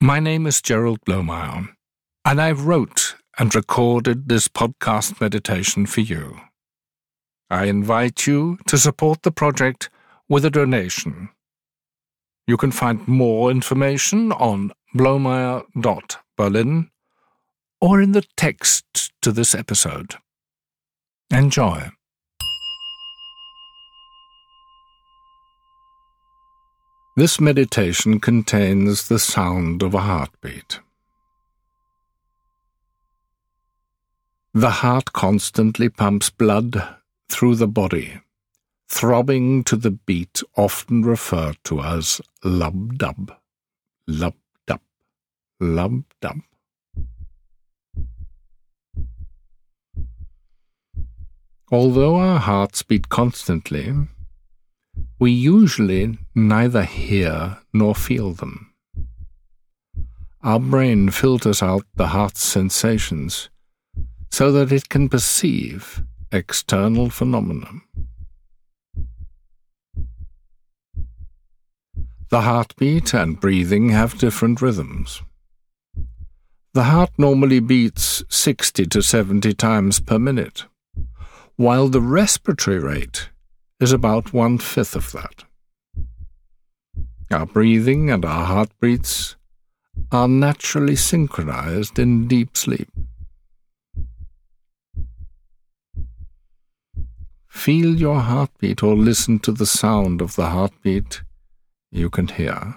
My name is Gerald Blomeyer, and I've wrote and recorded this podcast meditation for you. I invite you to support the project with a donation. You can find more information on blomeyer.berlin or in the text to this episode. Enjoy. This meditation contains the sound of a heartbeat. The heart constantly pumps blood through the body, throbbing to the beat often referred to as lub-dub, lub-dub, lub-dub. Although our hearts beat constantly, we usually neither hear nor feel them. Our brain filters out the heart's sensations so that it can perceive external phenomena. The heartbeat and breathing have different rhythms. The heart normally beats 60 to 70 times per minute, while the respiratory rate is about one fifth of that. Our breathing and our heartbeats are naturally synchronized in deep sleep. Feel your heartbeat or listen to the sound of the heartbeat you can hear.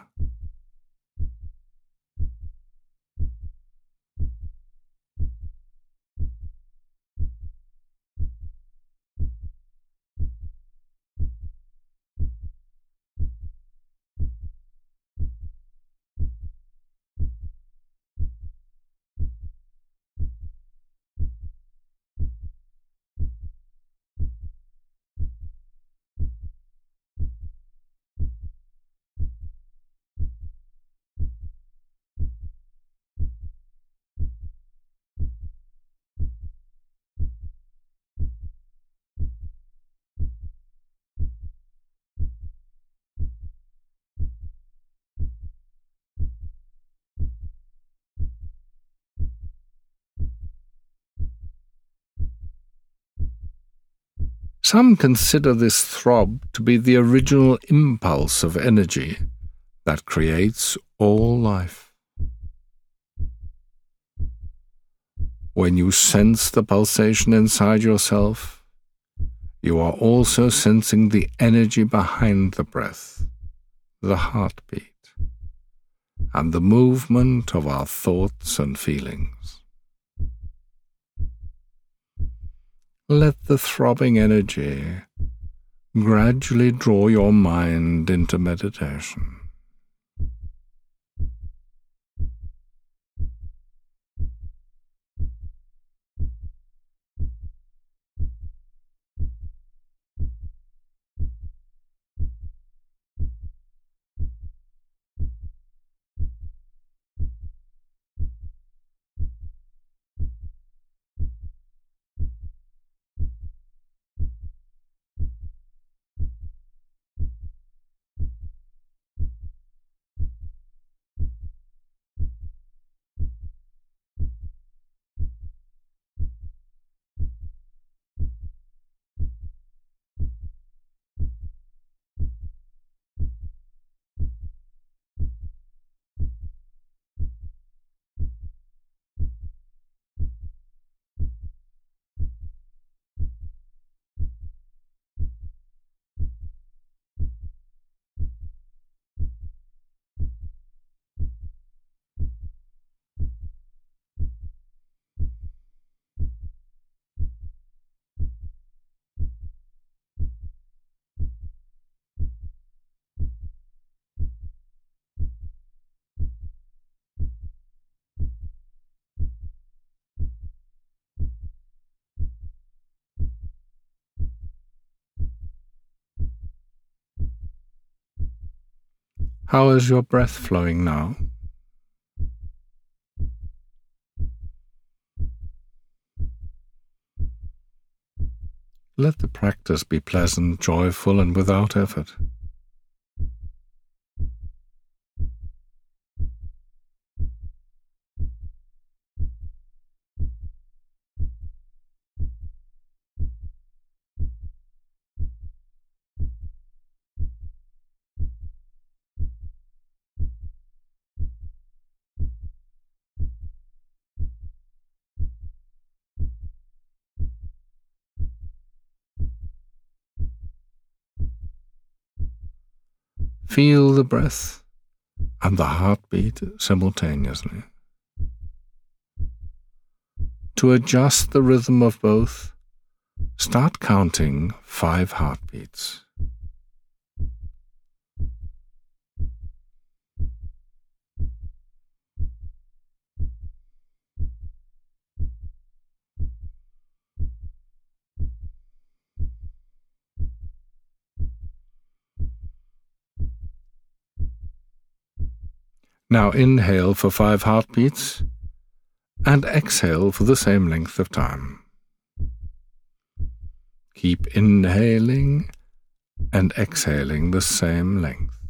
Some consider this throb to be the original impulse of energy that creates all life. When you sense the pulsation inside yourself, you are also sensing the energy behind the breath, the heartbeat, and the movement of our thoughts and feelings. Let the throbbing energy gradually draw your mind into meditation. How is your breath flowing now? Let the practice be pleasant, joyful, and without effort. Feel the breath and the heartbeat simultaneously. To adjust the rhythm of both, start counting five heartbeats. Now inhale for five heartbeats and exhale for the same length of time. Keep inhaling and exhaling the same length.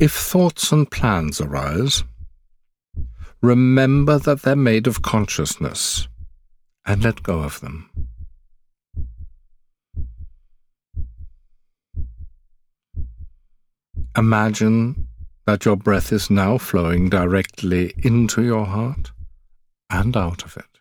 If thoughts and plans arise, remember that they're made of consciousness and let go of them. Imagine that your breath is now flowing directly into your heart and out of it.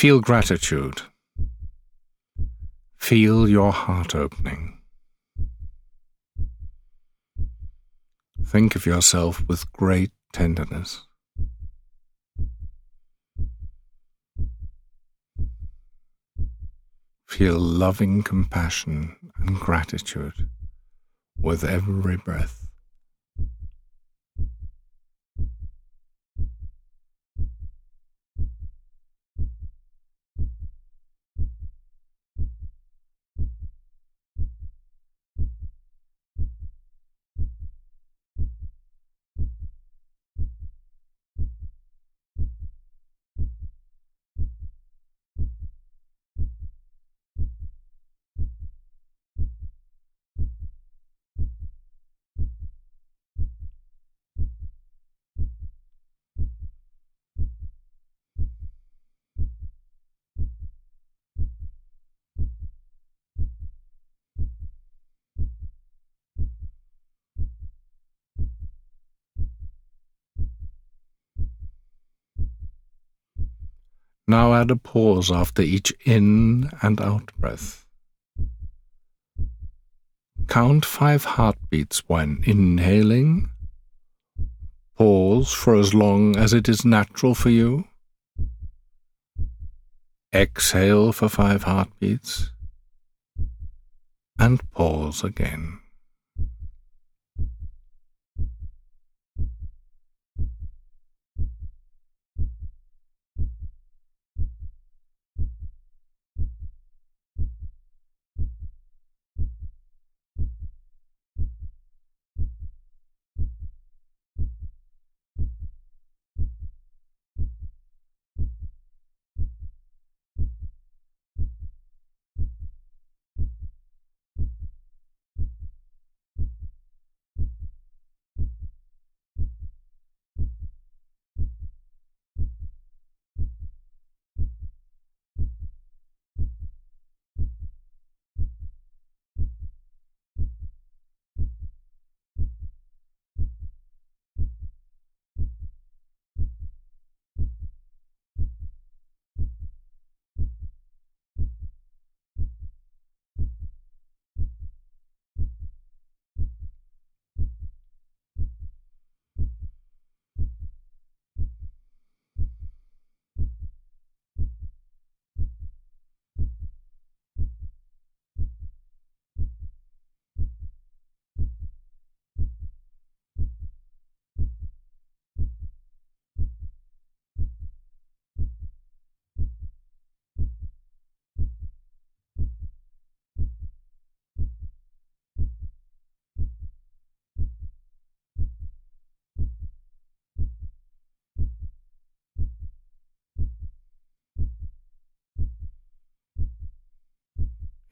Feel gratitude. Feel your heart opening. Think of yourself with great tenderness. Feel loving compassion and gratitude with every breath. Now add a pause after each in and out breath. Count five heartbeats when inhaling. Pause for as long as it is natural for you. Exhale for five heartbeats. And pause again.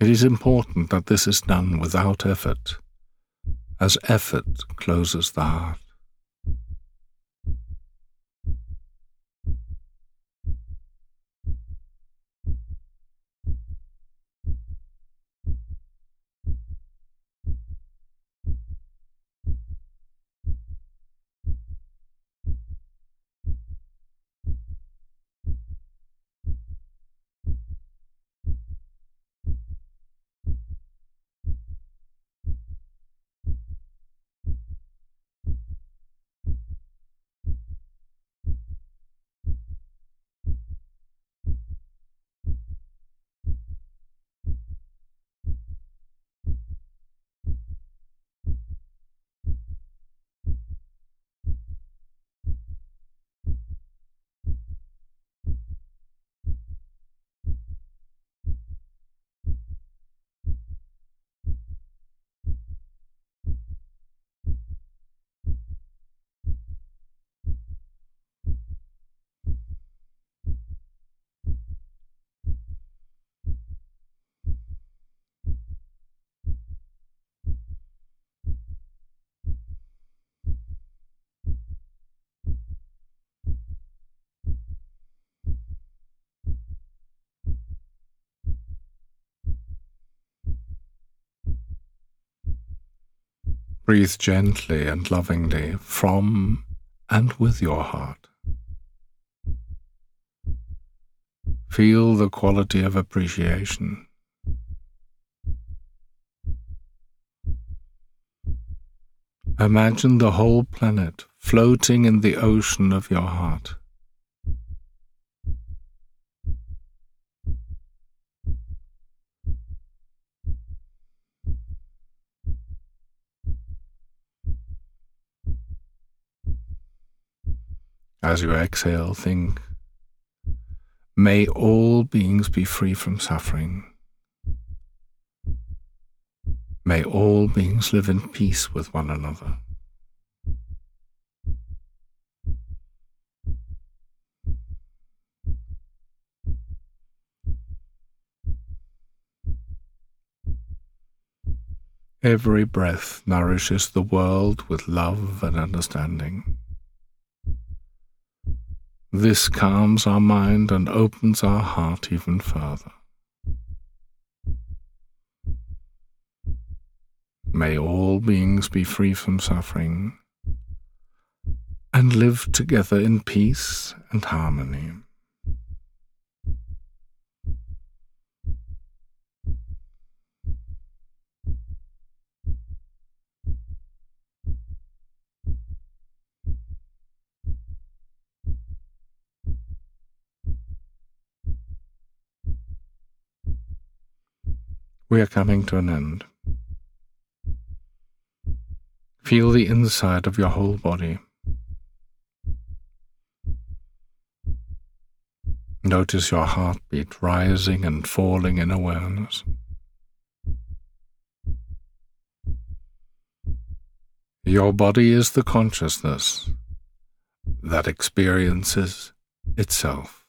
It is important that this is done without effort, as effort closes the heart. Breathe gently and lovingly from and with your heart. Feel the quality of appreciation. Imagine the whole planet floating in the ocean of your heart. As you exhale, think, May all beings be free from suffering. May all beings live in peace with one another. Every breath nourishes the world with love and understanding. This calms our mind and opens our heart even further. May all beings be free from suffering and live together in peace and harmony. We are coming to an end. Feel the inside of your whole body. Notice your heartbeat rising and falling in awareness. Your body is the consciousness that experiences itself.